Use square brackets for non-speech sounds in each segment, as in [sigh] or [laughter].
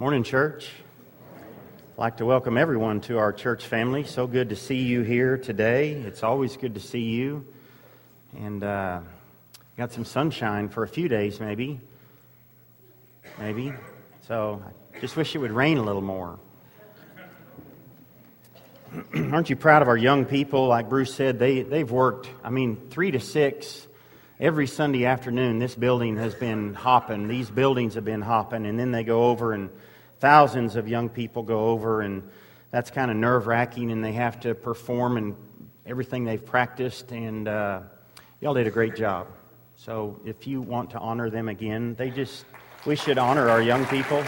Morning, church. I'd like to welcome everyone to our church family. So good to see you here today. It's always good to see you. And uh, got some sunshine for a few days, maybe. Maybe. So I just wish it would rain a little more. [clears throat] Aren't you proud of our young people? Like Bruce said, they, they've worked, I mean, three to six every Sunday afternoon. This building has been hopping. These buildings have been hopping. And then they go over and thousands of young people go over, and that's kind of nerve wracking, and they have to perform and everything they've practiced. And uh, y'all did a great job. So if you want to honor them again, they just, we should honor our young people.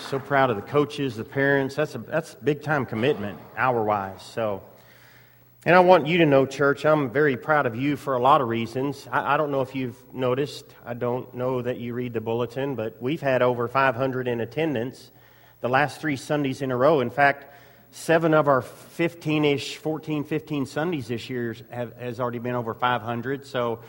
so proud of the coaches, the parents. That's a that's big time commitment, hour wise. So. And I want you to know, church, I'm very proud of you for a lot of reasons. I, I, don't know if you've noticed, I don't know that you read the bulletin, but we've had over 500 in attendance the last three Sundays in a row. In fact, seven of our 15 ish, 14, 15 Sundays this year have, has already been over 500. So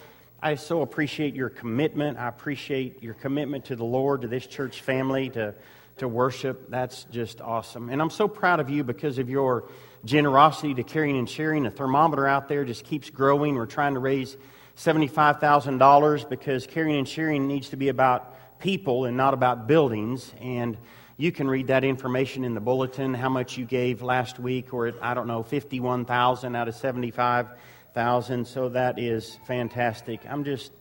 I so appreciate your commitment. I appreciate your commitment to the Lord, to this church family, to, to worship. That's just awesome. And I'm so proud of you because of your generosity to caring and sharing. The thermometer out there just keeps growing. We're trying to raise $75,000 because caring and sharing needs to be about people and not about buildings. And you can read that information in the bulletin, how much you gave last week, or I don't know, 51,000 out of 75,000. So that is fantastic. I'm just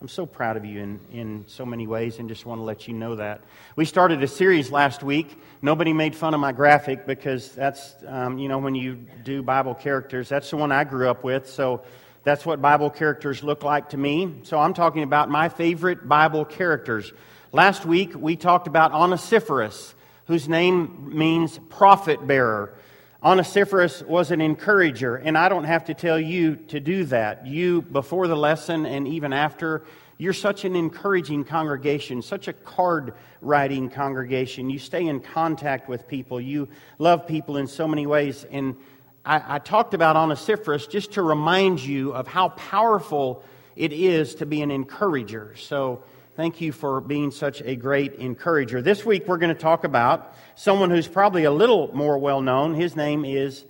I'm so proud of you in, in so many ways and just want to let you know that. We started a series last week. Nobody made fun of my graphic because that's, um, you know, when you do Bible characters, that's the one I grew up with. So that's what Bible characters look like to me. So I'm talking about my favorite Bible characters. Last week we talked about Onesiphorus, whose name means profit bearer. Onesiphorus was an encourager, and I don't have to tell you to do that. You, before the lesson and even after, you're such an encouraging congregation, such a card writing congregation. You stay in contact with people. You love people in so many ways. And I, I talked about Onesiphorus just to remind you of how powerful it is to be an encourager. So, Thank you for being such a great encourager. This week we're going to talk about someone who's probably a little more well known. His name is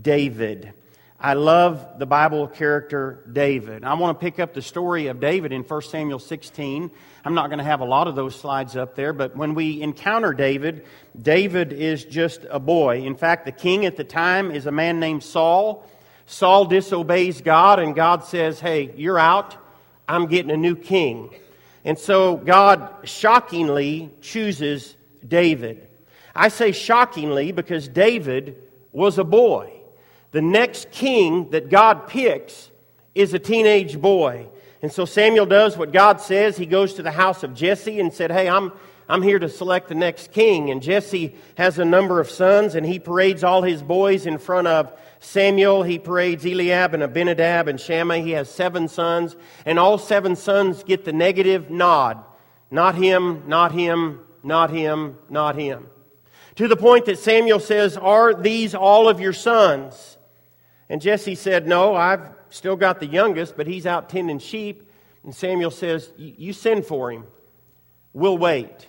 David. I love the Bible character David. I want to pick up the story of David in 1 Samuel 16. I'm not going to have a lot of those slides up there, but when we encounter David, David is just a boy. In fact, the king at the time is a man named Saul. Saul disobeys God, and God says, Hey, you're out. I'm getting a new king. And so God shockingly chooses David. I say shockingly because David was a boy. The next king that God picks is a teenage boy. And so Samuel does what God says. He goes to the house of Jesse and said, Hey, I'm, I'm here to select the next king. And Jesse has a number of sons, and he parades all his boys in front of Samuel, he parades Eliab and Abinadab and Shammah. He has seven sons, and all seven sons get the negative nod. Not him, not him, not him, not him. To the point that Samuel says, Are these all of your sons? And Jesse said, No, I've still got the youngest, but he's out tending sheep. And Samuel says, You send for him. We'll wait.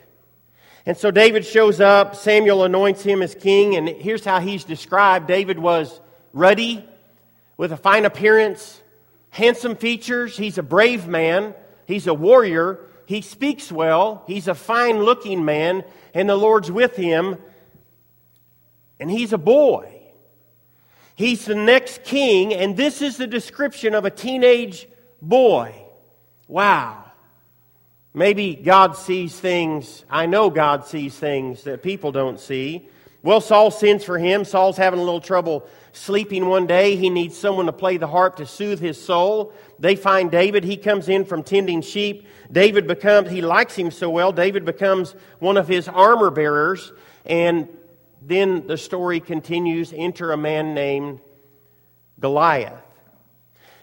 And so David shows up. Samuel anoints him as king. And here's how he's described David was ruddy, with a fine appearance, handsome features. He's a brave man. He's a warrior. He speaks well. He's a fine looking man, and the Lord's with him. And he's a boy. He's the next king, and this is the description of a teenage boy. Wow. Maybe God sees things, I know God sees things that people don't see. Well, Saul sends for him. Saul's having a little trouble sleeping one day. He needs someone to play the harp to soothe his soul. They find David. He comes in from tending sheep. David becomes, he likes him so well, David becomes one of his armor bearers. And then the story continues. Enter a man named Goliath.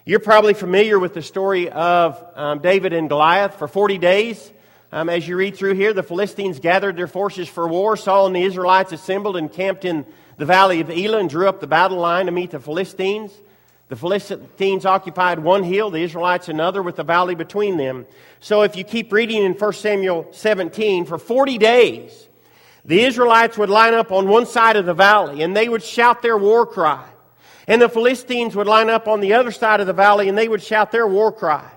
You're probably familiar with the story of um, David and Goliath. For 40 days, um, as you read through here, the Philistines gathered their forces for war. Saul and the Israelites assembled and camped in the valley of Elah and drew up the battle line to meet the Philistines. The Philistines occupied one hill, the Israelites another, with the valley between them. So if you keep reading in 1 Samuel 17, for 40 days, the Israelites would line up on one side of the valley and they would shout their war cry. And the Philistines would line up on the other side of the valley and they would shout their war cry.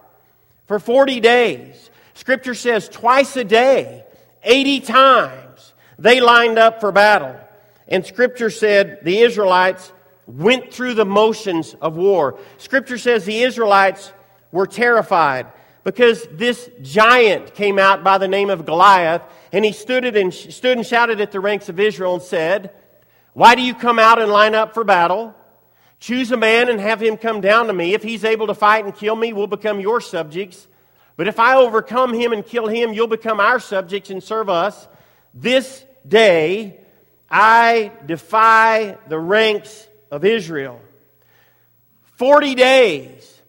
For 40 days, Scripture says twice a day, 80 times, they lined up for battle. And Scripture said the Israelites went through the motions of war. Scripture says the Israelites were terrified because this giant came out by the name of Goliath, and he stood, and, stood and shouted at the ranks of Israel and said, Why do you come out and line up for battle? Choose a man and have him come down to me. If he's able to fight and kill me, we'll become your subjects. But if I overcome him and kill him, you'll become our subjects and serve us. This day I defy the ranks of Israel. Forty days,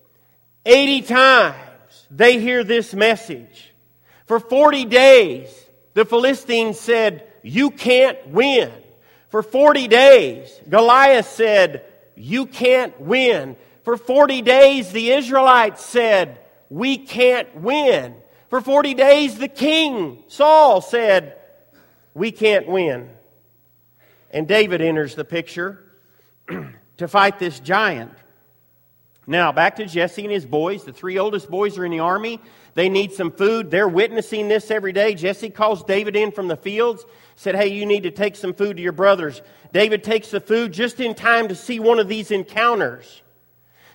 eighty times, they hear this message. For 40 days, the Philistines said, You can't win. For 40 days, Goliath said, You can't win. For 40 days, the Israelites said, We can't win. For 40 days, the king, Saul, said, We can't win. And David enters the picture [clears throat] to fight this giant. Now, back to Jesse and his boys. The three oldest boys are in the army. They need some food. They're witnessing this every day. Jesse calls David in from the fields, said, Hey, you need to take some food to your brothers. David takes the food just in time to see one of these encounters,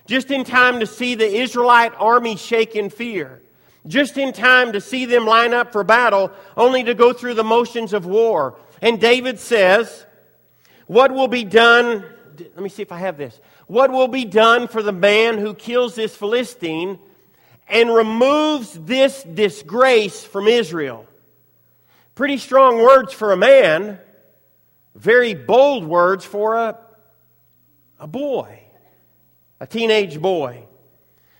just in time to see the Israelite army shake in fear, just in time to see them line up for battle, only to go through the motions of war. And David says, What will be done? Let me see if I have this what will be done for the man who kills this Philistine and removes this disgrace from Israel. Pretty strong words for a man, very bold words for a, a boy, a teenage boy.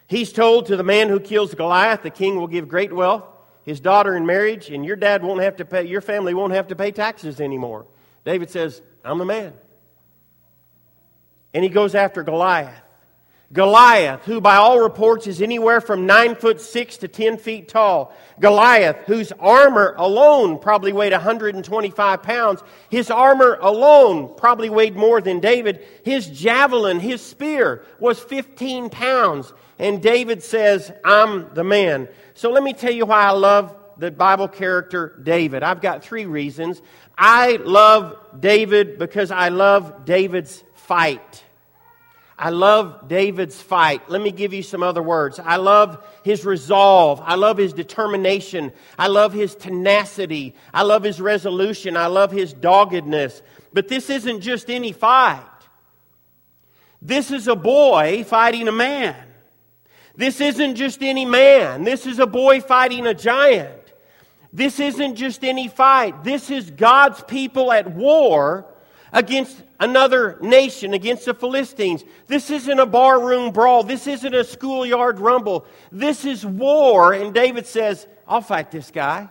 He's told to the man who kills Goliath, the king will give great wealth, his daughter in marriage, and your dad won't have to pay, your family won't have to pay taxes anymore. David says, I'm the man and he goes after Goliath. Goliath, who by all reports is anywhere from nine foot six to ten feet tall. Goliath, whose armor alone probably weighed 125 pounds. His armor alone probably weighed more than David. His javelin, his spear was 15 pounds. And David says, I'm the man. So let me tell you why I love the Bible character David. I've got three reasons. I love David because I love David's fight. I love David's fight. Let me give you some other words. I love his resolve. I love his determination. I love his tenacity. I love his resolution. I love his doggedness. But this isn't just any fight. This is a boy fighting a man. This isn't just any man. This is a boy fighting a giant. This isn't just any fight. This is God's people at war against another nation, against the Philistines. This isn't a barroom brawl. This isn't a schoolyard rumble. This is war. And David says, I'll fight this guy.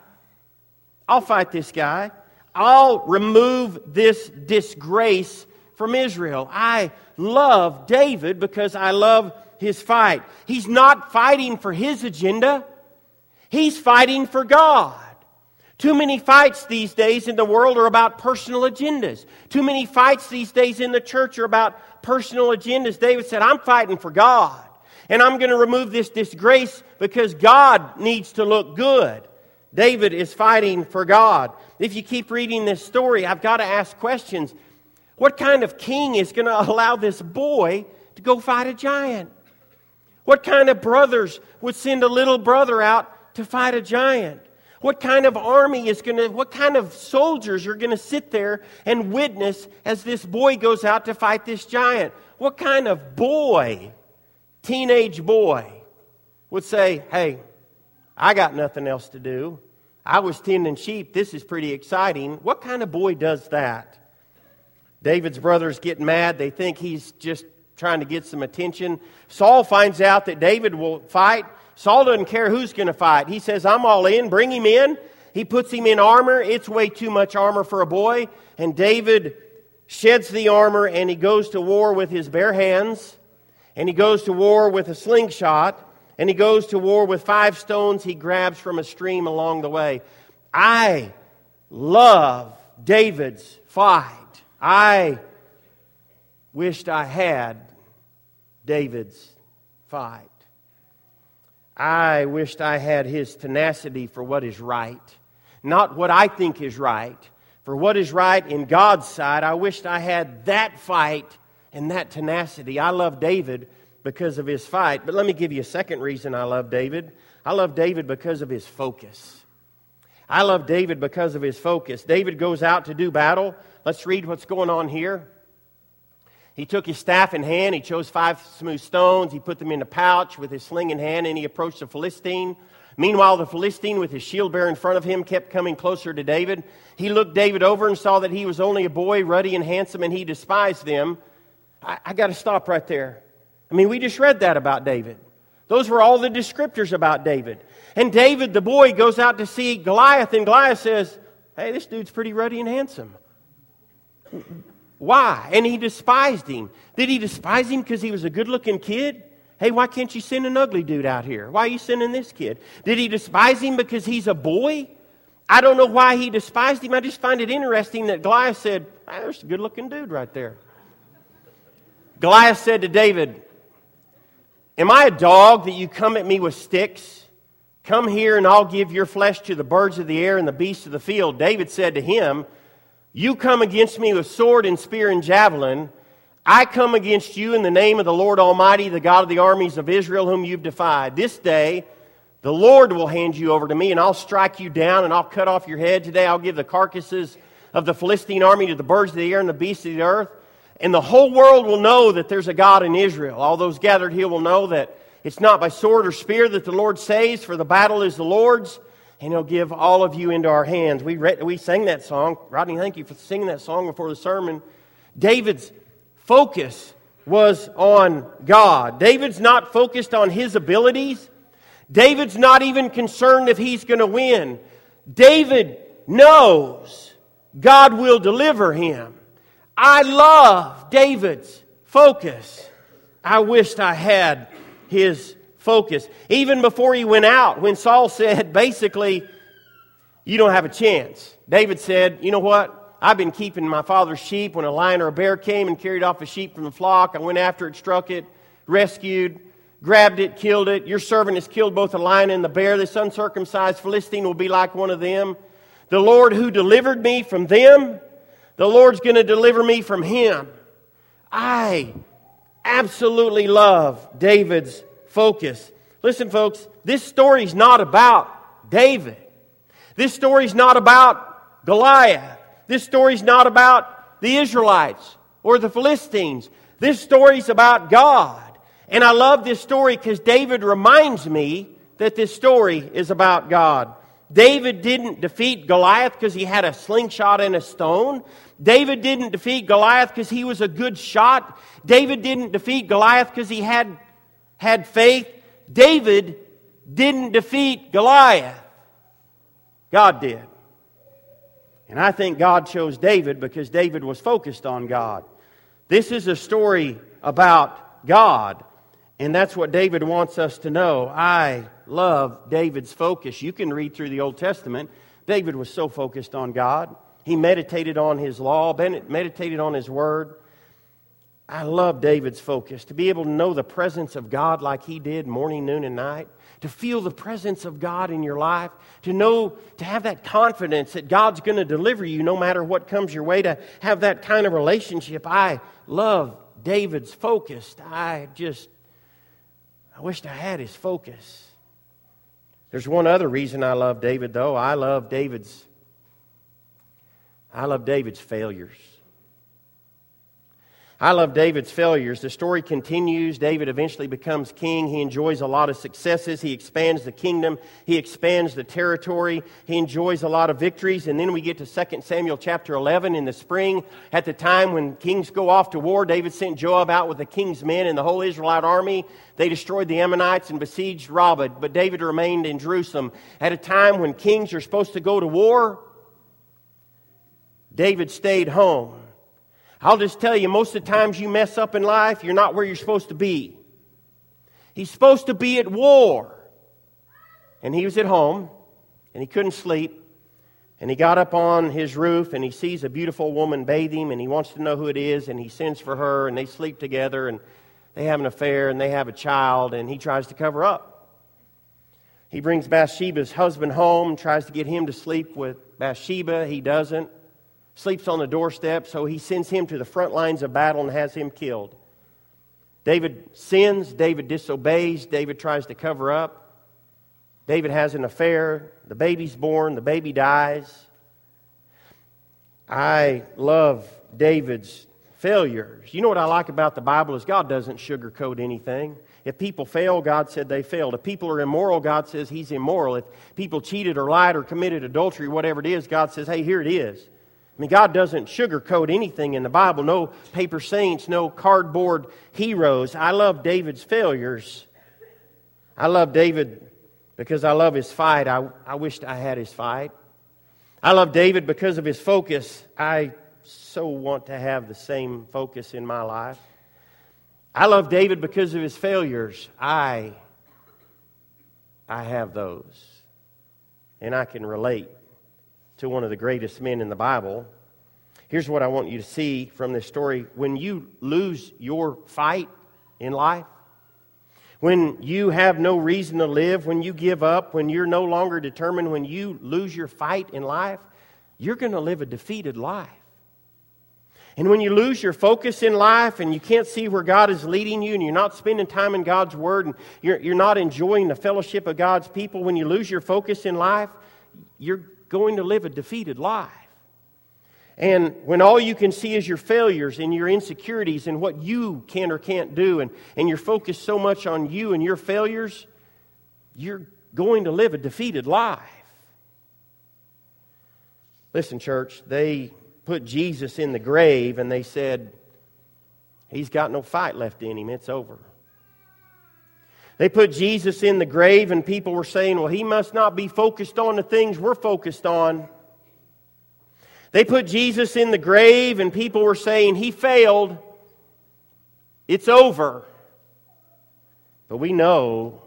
I'll fight this guy. I'll remove this disgrace from Israel. I love David because I love his fight. He's not fighting for his agenda, he's fighting for God. Too many fights these days in the world are about personal agendas. Too many fights these days in the church are about personal agendas. David said, I'm fighting for God. And I'm going to remove this disgrace because God needs to look good. David is fighting for God. If you keep reading this story, I've got to ask questions. What kind of king is going [laughs] to allow this boy to go fight a giant? What kind of brothers would send a little brother out to fight a giant? What kind of army is going to, what kind of soldiers are going to sit there and witness as this boy goes out to fight this giant? What kind of boy, teenage boy, would say, hey, I got nothing else to do. I was tending sheep. This is pretty exciting. What kind of boy does that? David's brothers get mad. They think he's just trying to get some attention. Saul finds out that David will fight. Saul doesn't care who's going to fight. He says, I'm all in. Bring him in. He puts him in armor. It's way too much armor for a boy. And David sheds the armor and he goes to war with his bare hands. and he goes to war with a slingshot, and he goes to war with five stones he grabs from a stream along the way. I love David's fight. I wished I had David's fight. I wished I had his tenacity for what is right, not what I think is right. For what is right in God's sight, I wished I had that fight and that tenacity. I love David because of his fight, but let me give you a second reason I love David. I love David because of his focus. I love David because of his focus. David goes out to do battle. Let's read what's going on here. He took his staff in hand. He chose five smooth stones. He put them in a pouch with his sling in hand, and he approached the Philistine. Meanwhile, the Philistine, with his shield bearer in front of him, kept coming closer to David. He looked David over and saw that he was only a boy, ruddy and handsome, and he despised them. I, I got to stop right there. I mean, we just read that about David. Those were all the descriptors about David. And David, the boy, goes out to see Goliath, and Goliath says, Hey, this dude's pretty ruddy and handsome. Why? And he despised him. Did he despise him because he was a good looking kid? Hey, why can't you send an ugly dude out here? Why are you sending this kid? Did he despise him because he's a boy? I don't know why he despised him. I just find it interesting that Goliath said, hey, There's a good looking dude right there. Goliath said to David, Am I a dog that you come at me with sticks? Come here and I'll give your flesh to the birds of the air and the beasts of the field. David said to him, You come against me with sword and spear and javelin. I come against you in the name of the Lord Almighty, the God of the armies of Israel, whom you've defied. This day, the Lord will hand you over to me, and I'll strike you down, and I'll cut off your head. Today, I'll give the carcasses of the Philistine army to the birds of the air and the beasts of the earth. And the whole world will know that there's a God in Israel. All those gathered here will know that it's not by sword or spear that the Lord saves, for the battle is the Lord's, and He'll give all of you into our hands. We, we sang that song. Rodney, thank you for singing that song before the sermon. David's focus was on God. David's not focused on his abilities. David's not even concerned if he's going to win. David knows God will deliver him. I love David's focus. I wished I had his focus. Even before he went out, when Saul [laughs] said, basically, you don't have a chance, David said, you know what? I've been keeping my father's sheep. When a lion or a bear came and carried off a sheep from the flock, I went after it, struck it, rescued, grabbed it, killed it. Your servant has killed both the lion and the bear. This uncircumcised Philistine will be like one of them. The Lord who delivered me from them the Lord's going to deliver me from him. I absolutely love David's focus. Listen, folks, this story's not about David. This story's not about Goliath. This story's not about the Israelites or the Philistines. This story's about God. And I love this story because David reminds me that this story is about God. David didn't defeat Goliath because he had a slingshot and a stone. David didn't defeat Goliath because he was a good shot. David didn't defeat Goliath because he had, had faith. David didn't defeat Goliath. God did. And I think God chose David because David was focused on God. This is a story about God. And that's what David wants us to know. I love David's focus. You can read through the Old Testament. David was so focused on God. He meditated on his law, meditated on his word. I love David's focus to be able to know the presence of God like he did morning, noon, and night, to feel the presence of God in your life, to know, to have that confidence that God's going to deliver you no matter what comes your way, to have that kind of relationship. I love David's focus. I just, I wished I had his focus. There's one other reason I love David, though. I love David's I love David's failures. I love David's failures. The story continues. David eventually becomes king. He enjoys a lot of successes. He expands the kingdom. He expands the territory. He enjoys a lot of victories. And then we get to 2 Samuel chapter 11 in the spring. At the time when kings go off to war, David sent Joab out with the king's men and the whole Israelite army. They destroyed the Ammonites and besieged Rabbah, but David remained in Jerusalem. At a time when kings are supposed to go to war, David stayed home. I'll just tell you, most of the times you mess up in life, you're not where you're supposed to be. He's supposed to be at war. And he was at home, and he couldn't sleep. And he got up on his roof, and he sees a beautiful woman bathing, and he wants to know who it is, and he sends for her, and they sleep together, and they have an affair, and they have a child, and he tries to cover up. He brings Bathsheba's husband home, tries to get him to sleep with Bathsheba. He doesn't. Sleeps on the doorstep, so he sends him to the front lines of battle and has him killed. David sins, David disobeys, David tries to cover up. David has an affair, the baby's born, the baby dies. I love David's failures. You know what I like about the Bible is God doesn't sugarcoat anything. If people fail, God said they failed. If people are immoral, God says he's immoral. If people cheated or lied or committed adultery, whatever it is, God says, hey, here it is. I mean, God doesn't sugarcoat anything in the Bible. No paper saints, no cardboard heroes. I love David's failures. I love David because I love his fight. I, I wished I had his fight. I love David because of his focus. I so want to have the same focus in my life. I love David because of his failures. I, I have those. And I can relate to one of the greatest men in the Bible. Here's what I want you to see from this story. When you lose your fight in life, when you have no reason to live, when you give up, when you're no longer determined, when you lose your fight in life, you're going to live a defeated life. And when you lose your focus in life and you can't see where God is leading you and you're not spending time in God's Word and you're, you're not enjoying the fellowship of God's people, when you lose your focus in life, you're going to live a defeated life. And when all you can see is your failures and your insecurities and what you can or can't do, and, and you're focused so much on you and your failures, you're going to live a defeated life. Listen, church, they put Jesus in the grave and they said, He's got no fight left in him, it's over. They put Jesus in the grave, and people were saying, Well, he must not be focused on the things we're focused on. They put Jesus in the grave, and people were saying, He failed. It's over. But we know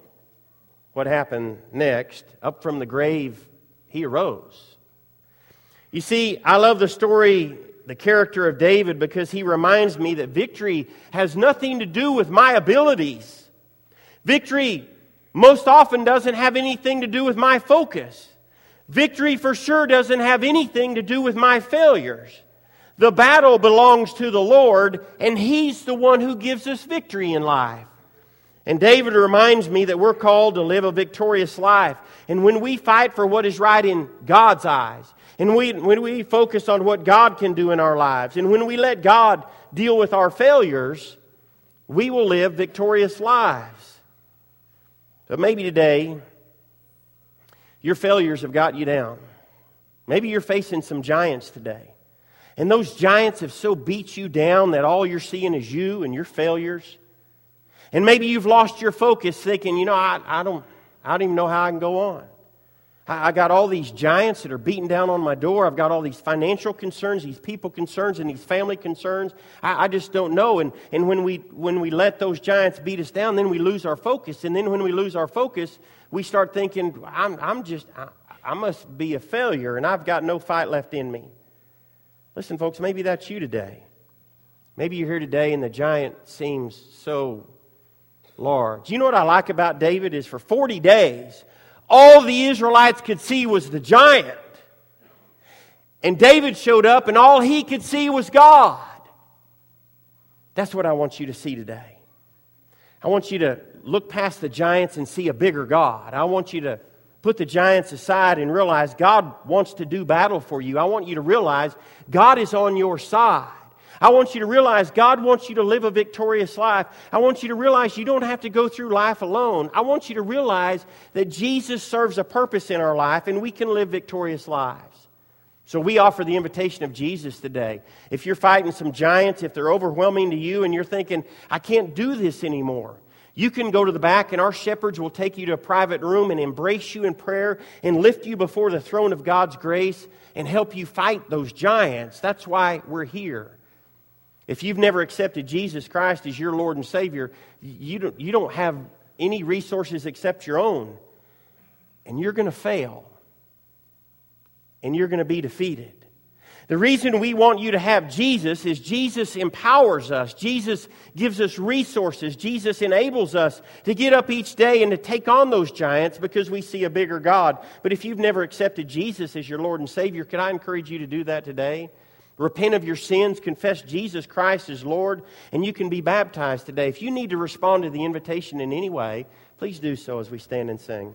what happened next. Up from the grave, he arose. You see, I love the story, the character of David, because he reminds me that victory has nothing to do with my abilities. Victory most often doesn't have anything to do with my focus. Victory for sure doesn't have anything to do with my failures. The battle belongs to the Lord, and He's the one who gives us victory in life. And David reminds me that we're called to live a victorious life. And when we fight for what is right in God's eyes, and we, when we focus on what God can do in our lives, and when we let God deal with our failures, we will live victorious lives. But maybe today, your failures have got you down. Maybe you're facing some giants today. And those giants have so beat you down that all you're seeing is you and your failures. And maybe you've lost your focus thinking, you know, I, I, don't, I don't even know how I can go on. I got all these giants that are beating down on my door. I've got all these financial concerns, these people concerns, and these family concerns. I, I, just don't know. And, and when, we, when we let those giants beat us down, then we lose our focus. And then when we lose our focus, we start thinking, I'm, I'm just, I, I must be a failure, and I've got no fight left in me. Listen, folks, maybe that's you today. Maybe you're here today and the giant seems so large. You know what I like about David is for 40 days, all the Israelites could see was the giant. And David showed up, and all he could see was God. That's what I want you to see today. I want you to look past the giants and see a bigger God. I want you to put the giants aside and realize God wants to do battle for you. I want you to realize God is on your side. I want you to realize God wants you to live a victorious life. I want you to realize you don't have to go through life alone. I want you to realize that Jesus serves a purpose in our life and we can live victorious lives. So we offer the invitation of Jesus today. If you're fighting some giants, if they're overwhelming to you and you're thinking, I can't do this anymore, you can go to the back, and our shepherds will take you to a private room and embrace you in prayer and lift you before the throne of God's grace and help you fight those giants. That's why we're here. If you've never accepted Jesus Christ as your Lord and Savior, you don't, you don't have any resources except your own. And you're going to fail. And you're going to be defeated. The reason we want you to have Jesus is Jesus empowers us. Jesus gives us resources. Jesus enables us to get up each day and to take on those giants because we see a bigger God. But if you've never accepted Jesus as your Lord and Savior, could I encourage you to do that today? Repent of your sins, confess Jesus Christ as Lord, and you can be baptized today. If you need to respond to the invitation in any way, please do so as we stand and sing.